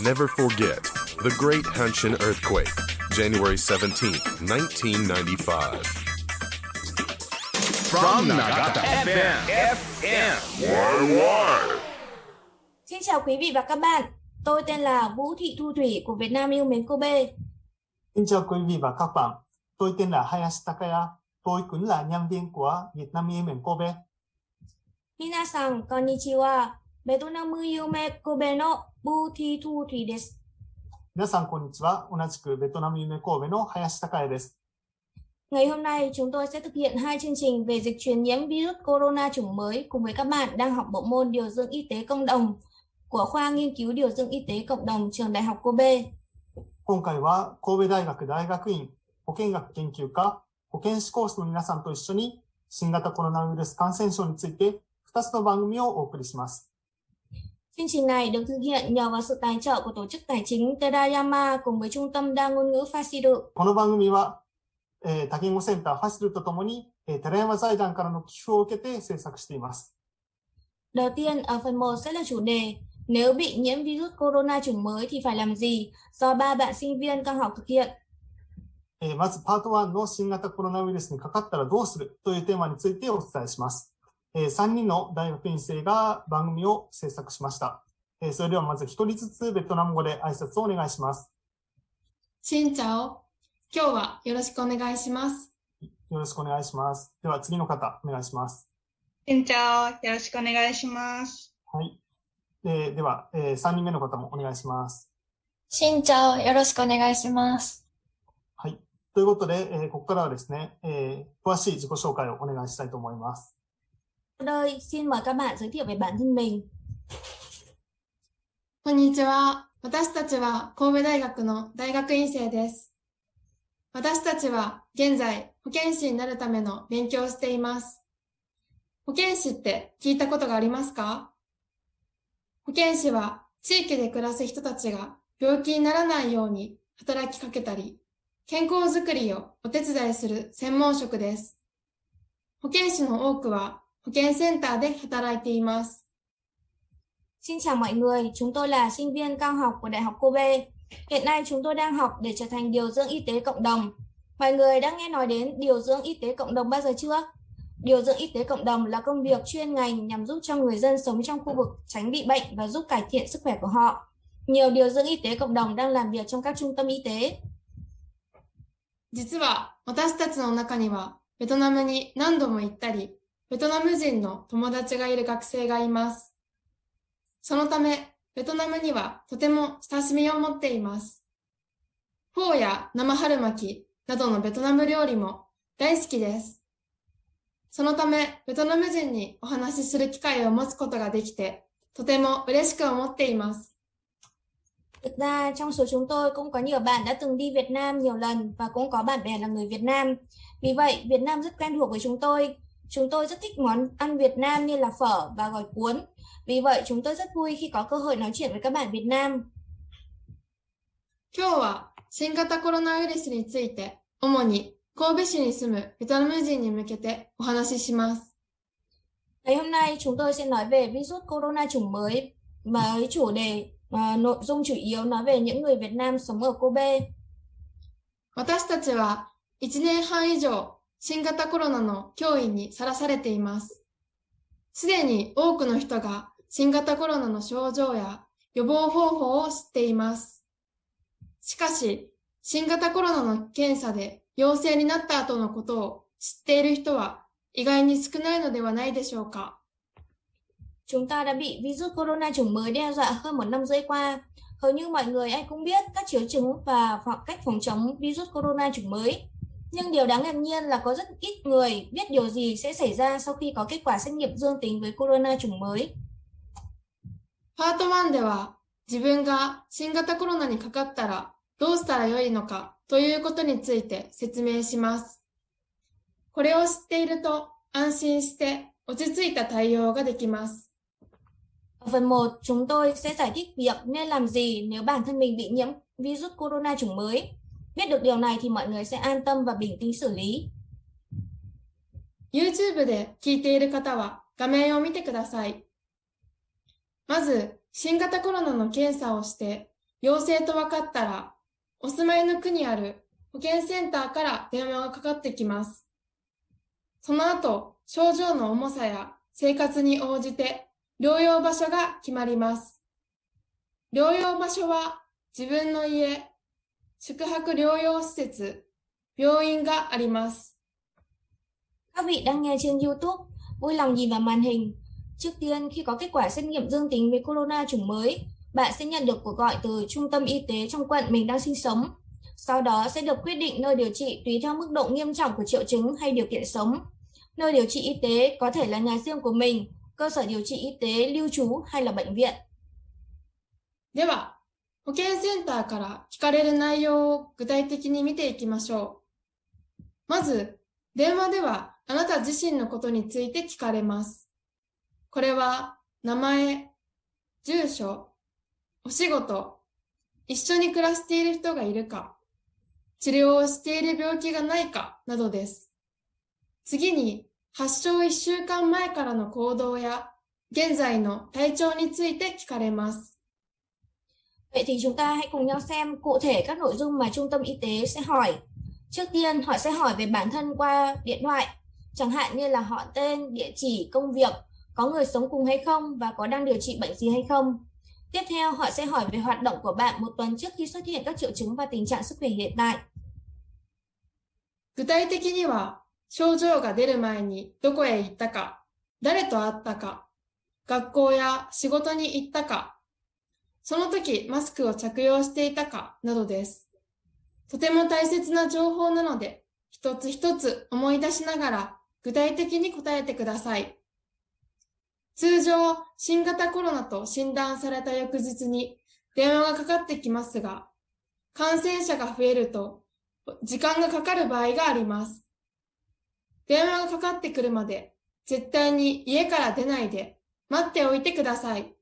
Never forget the Great Hanshin Earthquake, January 17, 1995. From Nagata FM, FM. Xin chào quý vị và các bạn. Tôi tên là Vũ Thị Thu Thủy của Việt Nam yêu mến Kobe. Xin chào quý vị và các bạn. Tôi tên là Hayashi Takaya. Tôi cũng là nhân viên của Việt Nam yêu mến Kobe. Minasan, konnichiwa. ベトナム夢コベの ブーティートゥーティーです。皆さん、こんにちは。同じくベトナム夢神戸の林孝也です。Ngày hôm nay chúng tôi sẽ thực hiện hai chương trình về dịch truyền nhiễm virus corona chủng mới cùng với các bạn đang học bộ môn điều dưỡng y tế cộng đồng của khoa nghiên cứu điều dưỡng y tế cộng đồng trường Đại học Kobe. 今回は神戸大学大学院保健学研究科保健師コースの皆さんと一緒に新型コロナウイルス感染症について2つの番組をお送りします。Chương trình này được thực hiện nhờ vào sự tài trợ của tổ chức tài chính Terayama cùng với trung tâm đa ngôn ngữ Fasiru. この番組は、えー多言語センターファシルとともに、えー寺山財団からの寄付を受けて制作しています。 Đầu tiên ở phần 1 sẽ là chủ đề Nếu bị nhiễm virus corona chủng mới thì phải làm gì? Do ba bạn sinh viên cao học thực hiện. えーまずパート1の新型コロナウイルスにかかったらどうするというテーマについてお伝えします。 え3人の大学院生が番組を制作しました。えーそれではまず一人ずつベトナム語で挨拶をお願いします。しんちゃお。今日はよろしくお願いします。よろしくお願いします。では次の方お願いします。しんちゃお、よろしくお願いします。はい。ででは、え3人目の方もお願いします。しんちゃお、よろしくお願いします。はい。ということで、えーここからはですね、えー詳しい自己紹介をお願いしたいと思います。Sau đây, xin mời các bạn giới thiệu về bản thân mình. こんにちは。私たちは神戸大学の大学院生です。私たちは現在保健師になるための勉強をしています。保健師って聞いたことがありますか保健師は地域で暮らす人たちが病気にならないように働きかけたり、健康づくりをお手伝いする専門職です。保健師の多くは 保健センターで働いています。 Xin chào mọi người, chúng tôi là sinh viên cao học của Đại học Kobe. Hiện nay chúng tôi đang học để trở thành điều dưỡng y tế cộng đồng. Mọi người đã nghe nói đến điều dưỡng y tế cộng đồng bao giờ chưa? Điều dưỡng y tế cộng đồng là công việc chuyên ngành nhằm giúp cho người dân sống trong khu vực tránh bị bệnh và giúp cải thiện sức khỏe của họ. Nhiều điều dưỡng y tế cộng đồng đang làm việc trong các trung tâm y tế. 実は私たちの中にはベトナムに何度も行ったり、 ベトナム人の友達がいる学生がいます。そのため、ベトナムにはとても親しみを持っています。フォーや生春巻きなどのベトナム料理も大好きです。そのため、ベトナム人にお話しする機会を持つことができて、とても嬉しく思っています。Thực ra trong số chúng tôi cũng có nhiều bạn đã từng đi Việt Nam nhiều lần và cũng có bạn bè là người Việt Nam. Vì vậy, Việt Nam rất quen thuộc với chúng tôi. Chúng tôi rất thích món ăn Việt Nam như là phở và gỏi cuốn. Vì vậy, chúng tôi rất vui khi có cơ hội nói chuyện với các bạn Việt Nam. 今日は新型コロナウイルスについて、主に神戸市に住むベトナム人に向けてお話しします。 Ngày hôm nay chúng tôi sẽ nói về virus corona chủng mới với chủ đề ờ, nội dung chủ yếu nói về những người Việt Nam sống ở Kobe. 私たちは1年半以上 新型コロナの脅威にさらされています。すでに多くの人が新型コロナの症状や予防方法を知っています。しかし、新型コロナの検査で陽性になった後のことを知っている人は意外に少ないのではないでしょうか。Chúng ta đã bị virus corona chủng mới đe dọa hơn một năm rưỡi qua. Hầu như mọi người ai cũng biết các triệu chứng và phọ- cách phòng chống virus corona chủng mới. Nhưng điều đáng ngạc nhiên là có rất ít người biết điều gì sẽ xảy ra sau khi có kết quả xét nghiệm dương tính với corona chủng mới. パート1では自分が新型コロナにかかったらどうしたらよいのかということについて説明します。これを知っていると安心して落ち着いた対応ができます。 Ở phần 1, chúng tôi sẽ giải thích việc nên làm gì nếu bản thân mình bị nhiễm virus corona chủng mới. Biết được điều này thì mọi người sẽ an tâm và bình tĩnh xử lý. YouTube で聞いている方は画面を見てください。まず、新型コロナの検査をして陽性と分かったら、お住まいの区にある保健センターから電話がかかってきます。その後、症状の重さや生活に応じて療養場所が決まります。療養場所は自分の家、宿泊療養施設、病院があります。 Các vị đang nghe trên YouTube, vui lòng nhìn vào màn hình. Trước tiên, khi có kết quả xét nghiệm dương tính với corona chủng mới, bạn sẽ nhận được cuộc gọi từ trung tâm y tế trong quận mình đang sinh sống. Sau đó sẽ được quyết định nơi điều trị tùy theo mức độ nghiêm trọng của triệu chứng hay điều kiện sống. Nơi điều trị y tế có thể là nhà riêng của mình, cơ sở điều trị y tế lưu trú hay là bệnh viện. では、 保健センターから聞かれる内容を具体的に見ていきましょう。まず、電話ではあなた自身のことについて聞かれます。これは、名前、住所、お仕事、一緒に暮らしている人がいるか、治療をしている病気がないかなどです。次に、発症1週間前からの行動や、現在の体調について聞かれます。Vậy thì chúng ta hãy cùng nhau xem cụ thể các nội dung mà trung tâm y tế sẽ hỏi. Trước tiên, họ sẽ hỏi về bản thân qua điện thoại, chẳng hạn như là họ tên, địa chỉ, công việc, có người sống cùng hay không và có đang điều trị bệnh gì hay không. Tiếp theo, họ sẽ hỏi về hoạt động của bạn một tuần trước khi xuất hiện các triệu chứng và tình trạng sức khỏe hiện tại. 具体的には、症状が出る前にどこへ行ったか、誰と会ったか、学校や仕事に行ったか、 その時マスクを着用していたかなどです。とても大切な情報なので、一つ一つ思い出しながら具体的に答えてください。通常、新型コロナと診断された翌日に電話がかかってきますが、感染者が増えると時間がかかる場合があります。電話がかかってくるまで絶対に家から出ないで待っておいてください。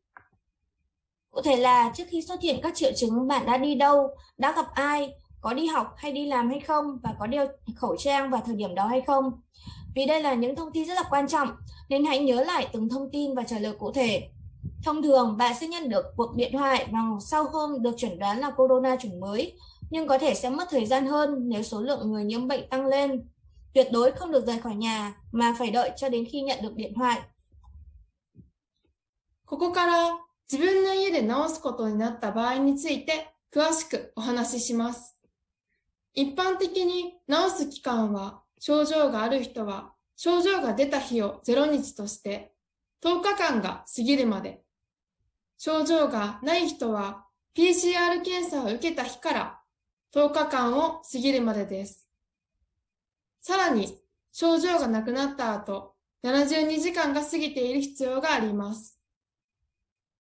Cụ thể là trước khi xuất hiện các triệu chứng bạn đã đi đâu, đã gặp ai, có đi học hay đi làm hay không và có đeo khẩu trang vào thời điểm đó hay không. Vì đây là những thông tin rất là quan trọng nên hãy nhớ lại từng thông tin và trả lời cụ thể. Thông thường bạn sẽ nhận được cuộc điện thoại vào sau hôm được chẩn đoán là corona chủng mới, nhưng có thể sẽ mất thời gian hơn nếu số lượng người nhiễm bệnh tăng lên. Tuyệt đối không được rời khỏi nhà mà phải đợi cho đến khi nhận được điện thoại. ここから 自分の家で治すことになった場合について詳しくお話しします。一般的に治す期間は症状がある人は症状が出た日を0日として10日間が過ぎるまで。症状がない人は PCR 検査を受けた日から10日間を過ぎるまでです。さらに症状がなくなった後、72時間が過ぎている必要があります。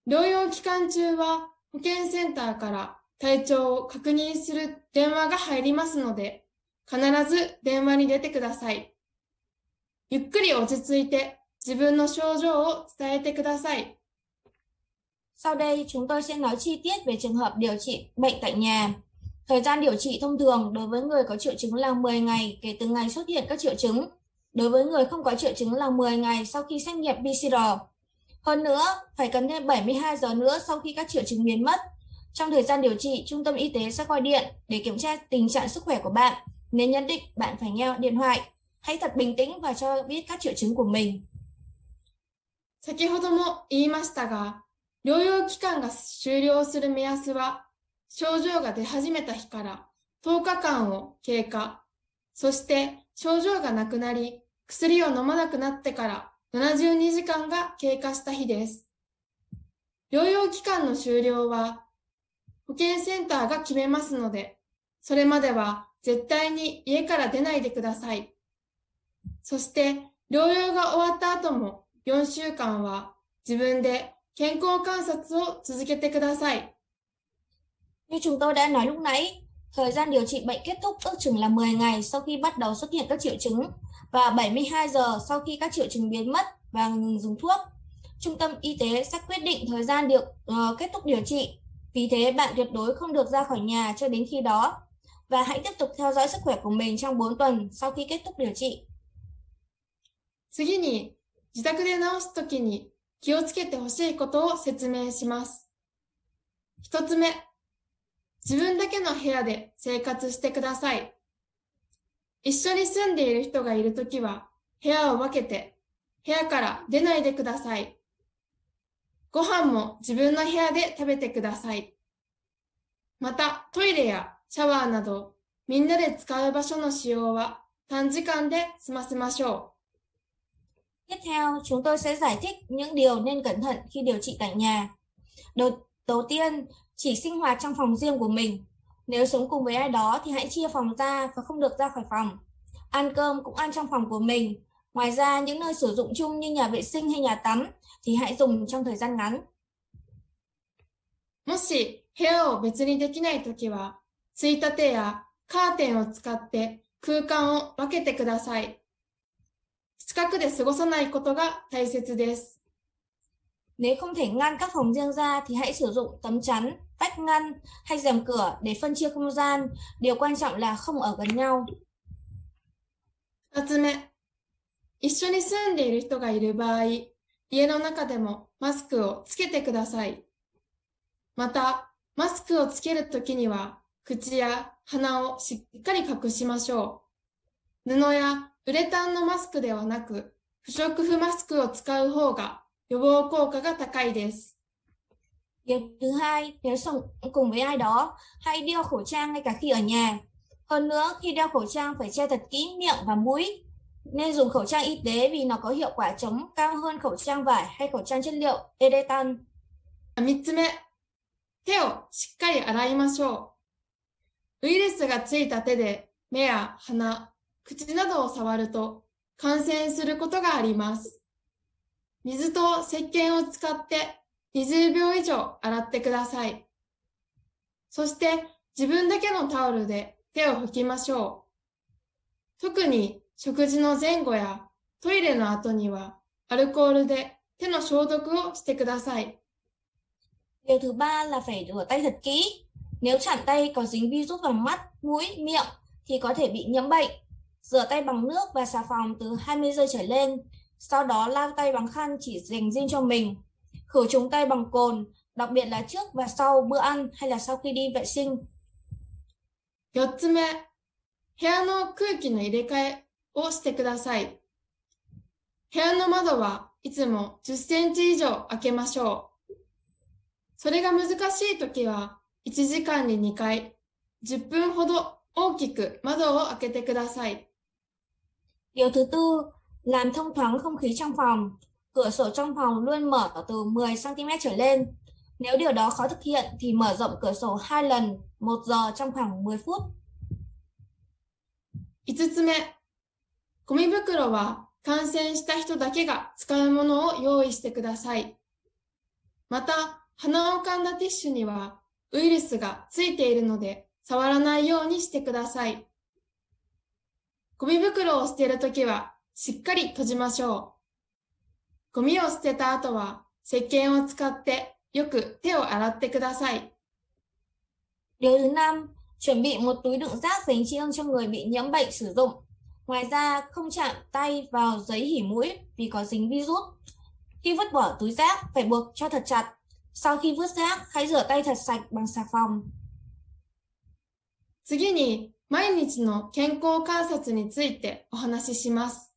療養期間中は保健センターから体調を確認する電話が入りますので、必ず電話に出てください。ゆっくり落ち着いて自分の症状を伝えてください。Sau đây chúng tôi sẽ nói chi tiết về trường hợp điều trị bệnh tại nhà. Thời gian điều trị thông thường đối với người có triệu chứng là 10 ngày kể từ ngày xuất hiện các triệu chứng. Đối với người không có triệu chứng là 10 ngày sau khi xét nghiệm PCR. Hơn nữa, phải cần thêm 72 giờ nữa sau khi các triệu chứng biến mất. Trong thời gian điều trị, trung tâm y tế sẽ gọi điện để kiểm tra tình trạng sức khỏe của bạn. Nếu nhận định bạn phải nghe điện thoại, hãy thật bình tĩnh và cho biết các triệu chứng của mình. 先ほども言いましたが、療養期間が終了する目安は、症状が出始めた日から10日間を経過、そして症状がなくなり、薬を飲まなくなってから 72時間が経過した日です。療養期間の終了は、保健センターが決めますので、それまでは絶対に家から出ないでください。そして、療養が終わった後も4週間は自分で健康観察を続けてください。Như chúng tôi đã nói lúc nãy, thời gian điều trị bệnh kết thúc ước chừng là 10 ngày sau khi bắt đầu xuất hiện các triệu chứng và 72 giờ sau khi các triệu chứng biến mất và ngừng dùng thuốc. Trung tâm y tế sẽ quyết định thời gian điều, uh, kết thúc điều trị. Vì thế bạn tuyệt đối không được ra khỏi nhà cho đến khi đó. Và hãy tiếp tục theo dõi sức khỏe của mình trong 4 tuần sau khi kết thúc điều trị. 次に、自宅で治すときに気をつけてほしいことを説明します。一つ目、 自分だけの部屋で生活してください。 一緒に住んでいる人がいるときは部屋を分けて部屋から出ないでください。ご飯も自分の部屋で食べてください。またトイレやシャワーなどみんなで使う場所の使用は短時間で済ませましょう Tiếp theo, chúng tôi sẽ giải thích những điều nên cẩn thận khi điều trị tại nhà. Đầu, đầu tiên, chỉ sinh hoạt trong phòng riêng của mình. Nếu sống cùng với ai đó thì hãy chia phòng ra và không được ra khỏi phòng. Ăn cơm cũng ăn trong phòng của mình. Ngoài ra, những nơi sử dụng chung như nhà vệ sinh hay nhà tắm thì hãy dùng trong thời gian ngắn. う。もし部屋を別にできないときは、ついたてやカーテンを使って空間を分けてください。近くで過ごさないことが大切です。 Nếu không thể ngăn các phòng riêng ra thì hãy sử dụng tấm chắn, vách ngăn hay rèm cửa để phân chia không gian. Điều quan trọng là không ở gần nhau. 二つ目、一緒に住んでいる人がいる場合、家の中でもマスクをつけてください。また、マスクをつけるときには、口や鼻をしっかり隠しましょう。布やウレタンのマスクではなく、不織布マスクを使う方が予防効果が高いです。Điều thứ hai, nếu sống cùng với ai đó, hãy đeo khẩu trang ngay cả khi ở nhà. Hơn nữa, khi đeo khẩu trang phải che thật kỹ miệng và mũi. Nên dùng khẩu trang y tế vì nó có hiệu quả chống cao hơn khẩu trang vải hay khẩu trang chất liệu Edetan. 三つ目、手をしっかり洗いましょう。ウイルスがついた手で目や鼻、口などを触ると感染することがあります。水と石鹸を使って20秒以上洗ってください。そして自分だけのタオルで手を拭きましょう。特に食事の前後やトイレの後にはアルコールで手の消毒をしてください。Điều thứ ba là phải rửa tay thật kỹ. Nếu chạm tay có dính virus vào mắt, mũi, miệng thì có thể bị nhiễm bệnh. Rửa tay bằng nước và xà phòng từ 20 giây trở lên. Sau đó lau tay bằng khăn chỉ dành riêng cho mình. Khử trùng tay bằng cồn, đặc biệt là trước và sau bữa ăn hay là sau khi đi vệ sinh. 四つ目、部屋の空気の入れ替えをしてください。部屋の窓はいつも10センチ以上開けましょう。それが難しいときは1時間に2回、10分ほど大きく窓を開けてください。Điều thứ tư, làm thông thoáng không khí trong phòng. Cửa sổ trong phòng luôn mở từ 10cm trở lên. Nếu điều đó khó thực hiện thì mở rộng cửa sổ 2 lần, 1 giờ trong khoảng 10 phút. 5つ目、ゴミ袋は感染した人だけが使うものを用意してください。また、鼻をかんだティッシュにはウイルスがついているので触らないようにしてください。ゴミ袋を捨てるときはしっかり閉じましょう。ゴミを捨てた後は石鹸を使ってよく手を洗ってください。Điều thứ năm, chuẩn bị một túi đựng rác dành riêng cho người bị nhiễm bệnh sử dụng. Ngoài ra, không chạm tay vào giấy hỉ mũi vì có dính virus. Khi vứt bỏ túi rác, phải buộc cho thật chặt. Sau khi vứt rác, hãy rửa tay thật sạch bằng xà phòng. 次に毎日の健康観察についてお話しします。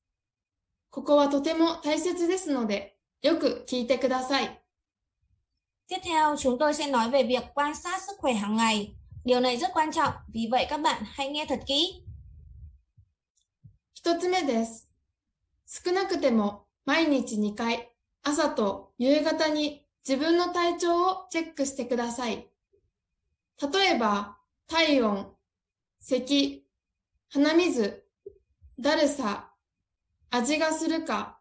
ここはとても大切ですので、よく聞いてください。Tiếp theo, chúng tôi sẽ nói về việc quan sát sức khỏe hàng ngày. Điều này rất quan trọng, vì vậy các bạn hãy nghe thật kỹ. 一つ目です。少なくても毎日2回、朝と夕方に自分の体調をチェックしてください。例えば、体温、咳、鼻水、だるさ、味がするか、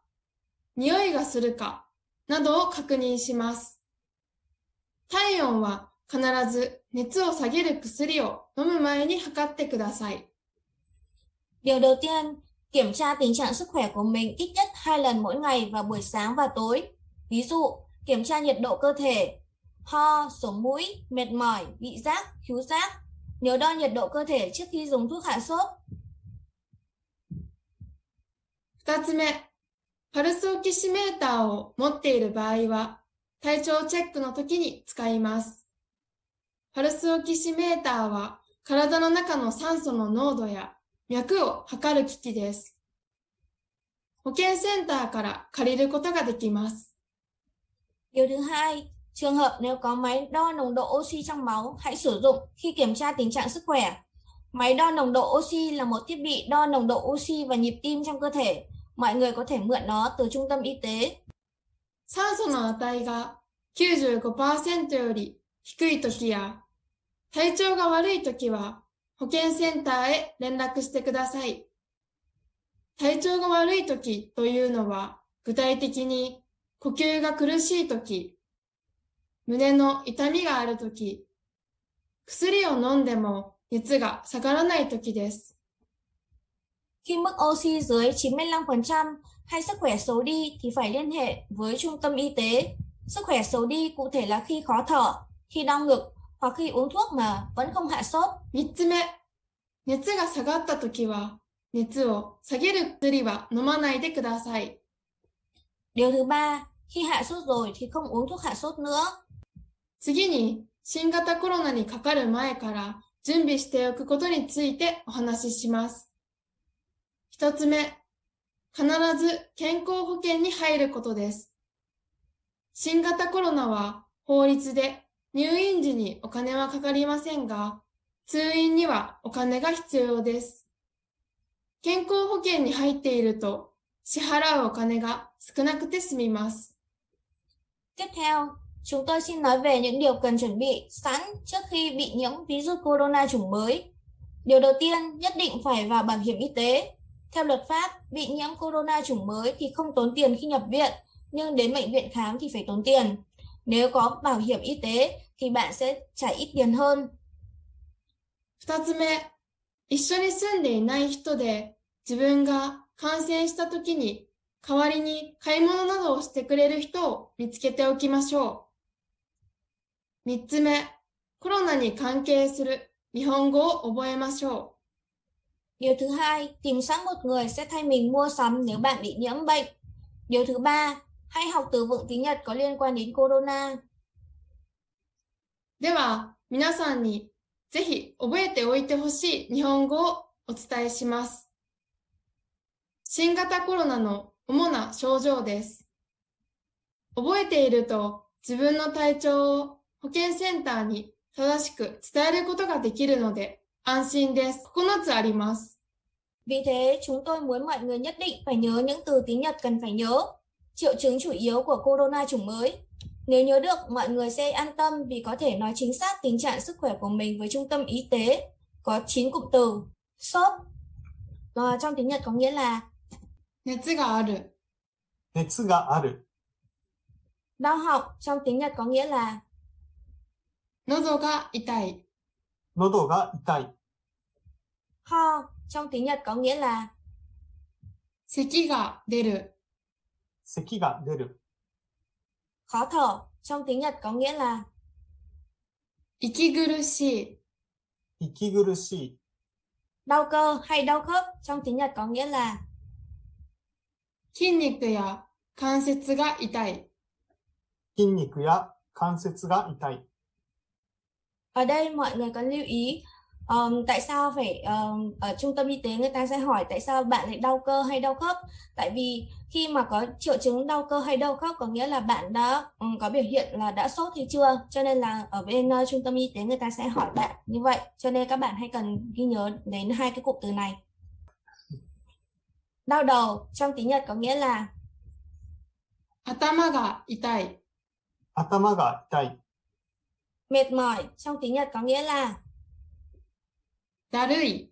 匂いがするか、などを確認します。体温は必ず熱を下げる薬を飲む前に測ってください。Điều đầu tiên, kiểm tra tình trạng sức khỏe của mình ít nhất 2 lần mỗi ngày vào buổi sáng và tối. Ví dụ, kiểm tra nhiệt độ cơ thể, ho, sổ mũi, mệt mỏi, vị giác, khứu giác. Nhớ đo nhiệt độ cơ thể trước khi dùng thuốc hạ sốt. 二つ目、パルスオキシメーターを持っている場合は、体調チェックの時に使います。パルスオキシメーターは体の中の酸素の濃度や脈を測る機器です。保健センターから借りることができます。Điều thứ hai, trường hợp nếu có máy đo nồng độ oxy trong máu, hãy sử dụng khi kiểm tra tình trạng sức khỏe. Máy đo nồng độ oxy là một thiết bị đo nồng độ oxy và nhịp tim trong cơ thể. Mọi người có thể mượn nó từ trung tâm y tế. 酸素の値が95%より低い時や体調が悪い時は保健センターへ連絡してください。体調が悪い時というのは具体的に呼吸が苦しい時、胸の痛みがある時、薬を飲んでも熱が下がらない時です。Khi mức oxy dưới 95% hay sức khỏe xấu đi thì phải liên hệ với trung tâm y tế. Sức khỏe xấu đi cụ thể là khi khó thở, khi đau ngực hoặc khi uống thuốc mà vẫn không hạ sốt. 三つ目、熱が下がった時は熱を下げる薬は飲まないでください。 Điều thứ ba, khi hạ sốt rồi thì không uống thuốc hạ sốt nữa. 次に、新型コロナにかかる前から準備しておくことについてお話しします。 一つ目、必ず健康保険に入ることです。新型コロナは法律で入院時にお金はかかりませんが、通院にはお金が必要です。健康保険に入っていると支払うお金が少なくて済みます。Tiếp theo, chúng tôi xin nói về những điều cần chuẩn bị sẵn trước khi bị nhiễm virus corona chủng mới. Điều đầu tiên, nhất định phải vào bảo hiểm y tế. Theo luật pháp, bị nhiễm corona chủng mới thì không tốn tiền khi nhập viện, nhưng đến bệnh viện khám thì phải tốn tiền. Nếu có bảo hiểm y tế thì bạn sẽ trả ít tiền hơn. 二つ目、一緒に住んでいない人で自分が感染した時に代わりに買い物などをしてくれる人を見つけておきましょう。三つ目、コロナに関係する日本語を覚えましょう Điều thứ hai, tìm sẵn một người sẽ thay mình mua sắm nếu bạn bị nhiễm bệnh. Điều thứ ba, hãy học từ vựng tiếng Nhật có liên quan đến corona. では、皆さんにぜひ覚えておいてほしい日本語をお伝えします。新型コロナの主な症状です。覚えていると自分の体調を保健センターに正しく伝えることができるので安心です。9つあります。 Vì thế, chúng tôi muốn mọi người nhất định phải nhớ những từ tiếng Nhật cần phải nhớ. Triệu chứng chủ yếu của corona chủng mới. Nếu nhớ được, mọi người sẽ an tâm vì có thể nói chính xác tình trạng sức khỏe của mình với trung tâm y tế. Có 9 cụm từ. Sốt. Ờ, trong tiếng Nhật có nghĩa là 熱がある、熱がある、 đau họng. Trong tiếng Nhật có nghĩa là 喉が痛い、 喉が痛い、ho. Trong tiếng Nhật có nghĩa là 咳が出る、咳が出る、khó thở. Trong tiếng Nhật có nghĩa là 息苦しい、息苦しい、đau cơ hay đau khớp. Trong tiếng Nhật có nghĩa là 筋肉や関節が痛い、筋肉や関節が痛い。Ở đây mọi người cần lưu ý ờm, tại sao phải ờm, ở trung tâm y tế người ta sẽ hỏi tại sao bạn lại đau cơ hay đau khớp tại vì khi mà có triệu chứng đau cơ hay đau khớp có nghĩa là bạn đã ừm, có biểu hiện là đã sốt hay chưa cho nên là ở bên ờ, trung tâm y tế người ta sẽ hỏi bạn như vậy cho nên các bạn hãy cần ghi nhớ đến hai cái cụm từ này đau đầu trong tiếng Nhật có nghĩa là 頭が痛い、頭が痛い、 Mệt mỏi trong tiếng Nhật có nghĩa là Darui.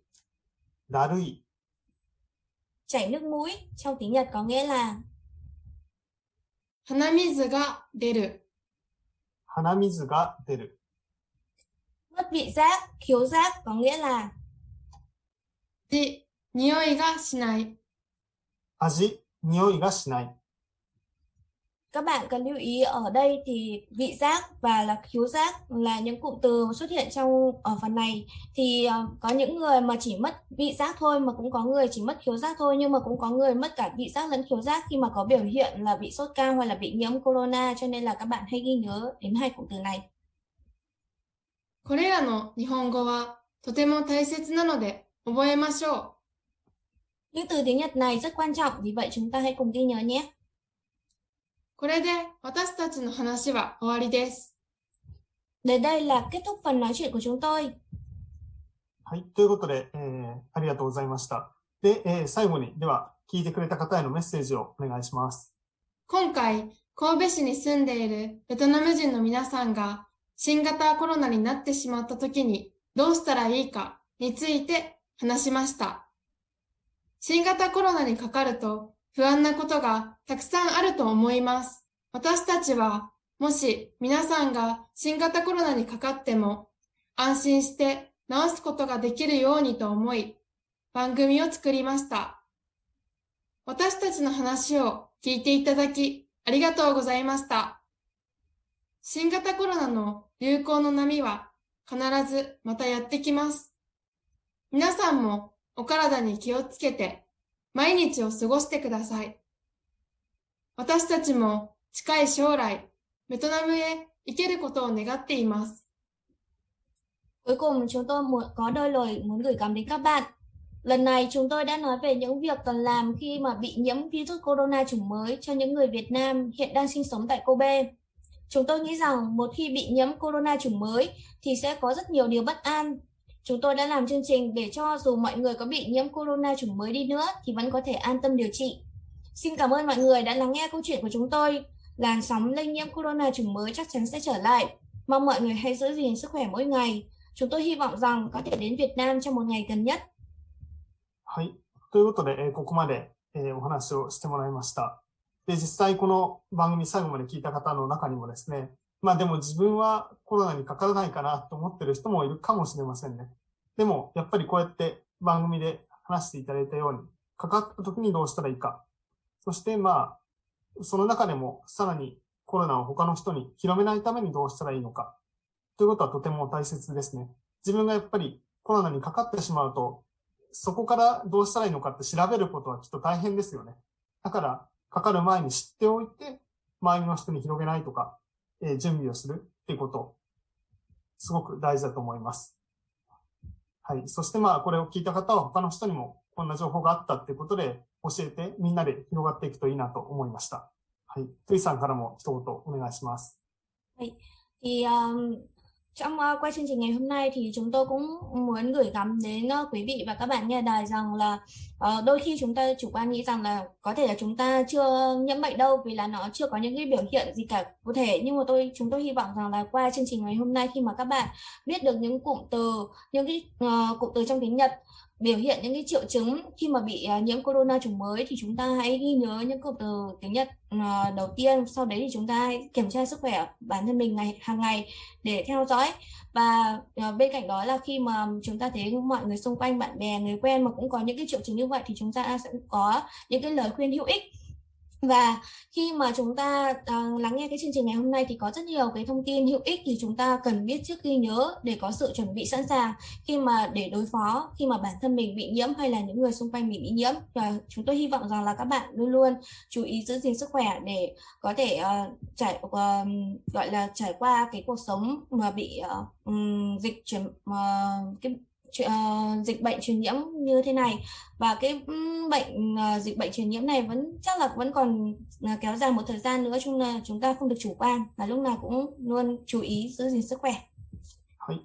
Darui. Chảy nước mũi trong tiếng Nhật có nghĩa là Hanamizu ga deru. Hanamizu ga deru. Mất vị giác, khiếu giác có nghĩa là Aji, nioi ga shinai. Aji, nioi ga shinai. Các bạn cần lưu ý ở đây thì vị giác và là khiếu giác là những cụm từ xuất hiện trong ở phần này thì ờ, có những người mà chỉ mất vị giác thôi mà cũng có người chỉ mất khiếu giác thôi nhưng mà cũng có người mất cả vị giác lẫn khiếu giác khi mà có biểu hiện là bị sốt cao hoặc là bị nhiễm corona cho nên là các bạn hãy ghi nhớ đến hai cụm từ này. これらの日本語はとても大切なので覚えましょう。 Những từ tiếng Nhật này rất quan trọng, vì vậy chúng ta hãy cùng ghi nhớ nhé. これで私たちの話は終わりです。Đến đây là kết thúc phần nói chuyện của chúng tôi. はい。ということで、えーありがとうございました。で、えー最後に、では、聞いてくれた方へのメッセージをお願いします。今回、神戸市に住んでいるベトナム人の皆さんが新型コロナになってしまった時にどうしたらいいかについて話しました。新型コロナにかかると不安なことがたくさんあると思います。私たちはもし皆さんが新型コロナにかかっても安心して治すことができるようにと思い番組を作りました。私たちの話を聞いていただきありがとうございました。新型コロナの流行の波は必ずまたやってきます。皆さんもお体に気をつけて毎日を過ごしてください。私たちも近い将来ベトナムへ行けることを願っています。 Cuối cùng chúng tôi muốn có đôi lời muốn gửi gắm đến các bạn. Lần này chúng tôi đã nói về những việc cần làm khi mà bị nhiễm virus corona chủng mới cho những người Việt Nam hiện đang sinh sống tại Kobe. Chúng tôi nghĩ rằng một khi bị nhiễm corona chủng mới thì sẽ có rất nhiều điều bất an. Chúng tôi đã làm chương trình để cho dù mọi người có bị nhiễm corona chủng mới đi nữa thì vẫn có thể an tâm điều trị. Xin cảm ơn mọi người đã lắng nghe câu chuyện của chúng tôi. Làn sóng lây nhiễm corona chủng mới chắc chắn sẽ trở lại. Mong mọi người hãy giữ gìn sức khỏe mỗi ngày. Chúng tôi hy vọng rằng có thể đến Việt Nam trong một ngày gần nhất. はい。ということで、えーここまで、えーお話をしてもらいました。で、実際この番組最後まで聞いた方の中にもですね、 まあでも自分はコロナにかからないかなと思ってる人もいるかもしれませんね。でも、やっぱりこうやって番組で話していただいたように、かかった時にどうしたらいいか。そしてまあ、その中でもさらにコロナを他の人に広めないためにどうしたらいいのか。ということはとても大切ですね。自分がやっぱりコロナにかかってしまうと、そこからどうしたらいいのかって調べることはきっと大変ですよね。だから、かかる前に知っておいて、周りの人に広げないとか、え準備をするっていうこと、すごく大事だと思います。はい。そしてまあ、これを聞いた方は他の人にもこんな情報があったっていうことで教えてみんなで広がっていくといいなと思いました。はい。トゥイさんからも一言お願いします。Thì um, trong ờ, uh, qua chương trình ngày hôm nay thì chúng tôi cũng muốn gửi gắm đến uh, quý vị và các bạn nghe đài rằng là uh, đôi khi chúng ta chủ quan nghĩ rằng là có thể là chúng ta chưa nhiễm bệnh đâu vì là nó chưa có những cái biểu hiện gì cả cụ thể. Nhưng mà tôi chúng tôi hy vọng rằng là qua chương trình ngày hôm nay khi mà các bạn biết được những cụm từ những cái uh, cụm từ trong tiếng Nhật biểu hiện những cái triệu chứng khi mà bị uh, nhiễm corona chủng mới thì chúng ta hãy ghi nhớ những cụm từ tiếng Nhật uh, đầu tiên sau đấy thì chúng ta hãy kiểm tra sức khỏe bản thân mình ngày hàng ngày để theo dõi. Và uh, bên cạnh đó là khi mà chúng ta thấy mọi người xung quanh bạn bè người quen mà cũng có những cái triệu chứng như vậy thì chúng ta sẽ có những cái lời khuyên hữu ích và khi mà chúng ta uh, lắng nghe cái chương trình ngày hôm nay thì có rất nhiều cái thông tin hữu ích thì chúng ta cần biết trước khi nhớ để có sự chuẩn bị sẵn sàng khi mà để đối phó khi mà bản thân mình bị nhiễm hay là những người xung quanh mình bị nhiễm. Và chúng tôi hy vọng rằng là các bạn luôn luôn chú ý giữ gìn sức khỏe để có thể uh, trải uh, gọi là trải qua cái cuộc sống mà bị uh, um, dịch chuyển uh, cái uh, dịch bệnh truyền nhiễm như thế này và cái um, bệnh uh, dịch bệnh truyền nhiễm này vẫn chắc là vẫn còn uh, kéo dài một thời gian nữa chung là chúng ta không được chủ quan và lúc nào cũng luôn chú ý giữ gìn sức khỏe はい。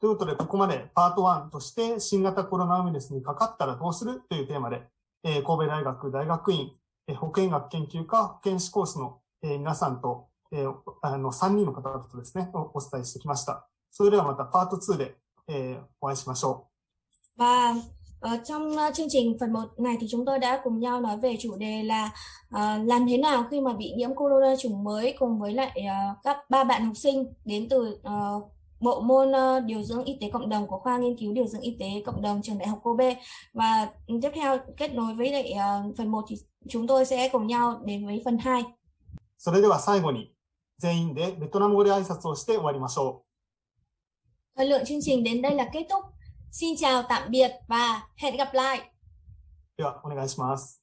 ということで、ここまでパート1として新型コロナウイルスにかかったらどうするというテーマで、えー神戸大学大学院、えー保健学研究科保健師コースの、えー皆さんと、えーあの3人の方々とですね、おお伝えしてきました。それではまたパート2で、 えーお会いしましょ Và ờ, trong ờ, chương trình phần 1 này thì chúng tôi đã cùng nhau nói về chủ đề là ờ, làm thế nào khi mà bị nhiễm corona chủng mới cùng với lại ờ, các ba bạn học sinh đến từ ờ, bộ môn ờ, điều dưỡng y tế cộng đồng của khoa nghiên cứu điều dưỡng y tế cộng đồng trường đại học Kobe và tiếp theo kết nối với lại ờ, phần 1 thì chúng tôi sẽ cùng nhau đến với phần 2. う。それでは最後に全員でベトナム語で挨拶をして終わりましょ Thời lượng chương trình đến đây là kết thúc. Xin chào tạm biệt và hẹn gặp lại. う。では、お願いします。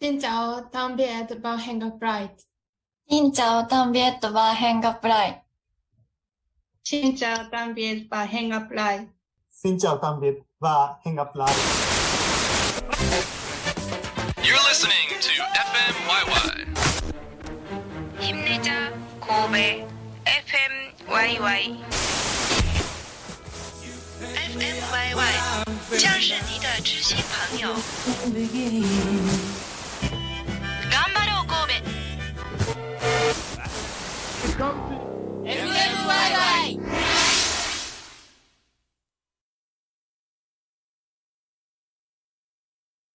Xin chào, tạm biệt và hẹn gặp lại. Xin chào, tạm biệt và hẹn gặp lại. Xin chào tạm biệt và hẹn gặp lại. Xin chào tạm biệt và hẹn gặp lại. You're listening to FMYY. 힘내자 고베 FMYY M Y Y 将是你的知心朋友。干杯，老哥们！M Y Y。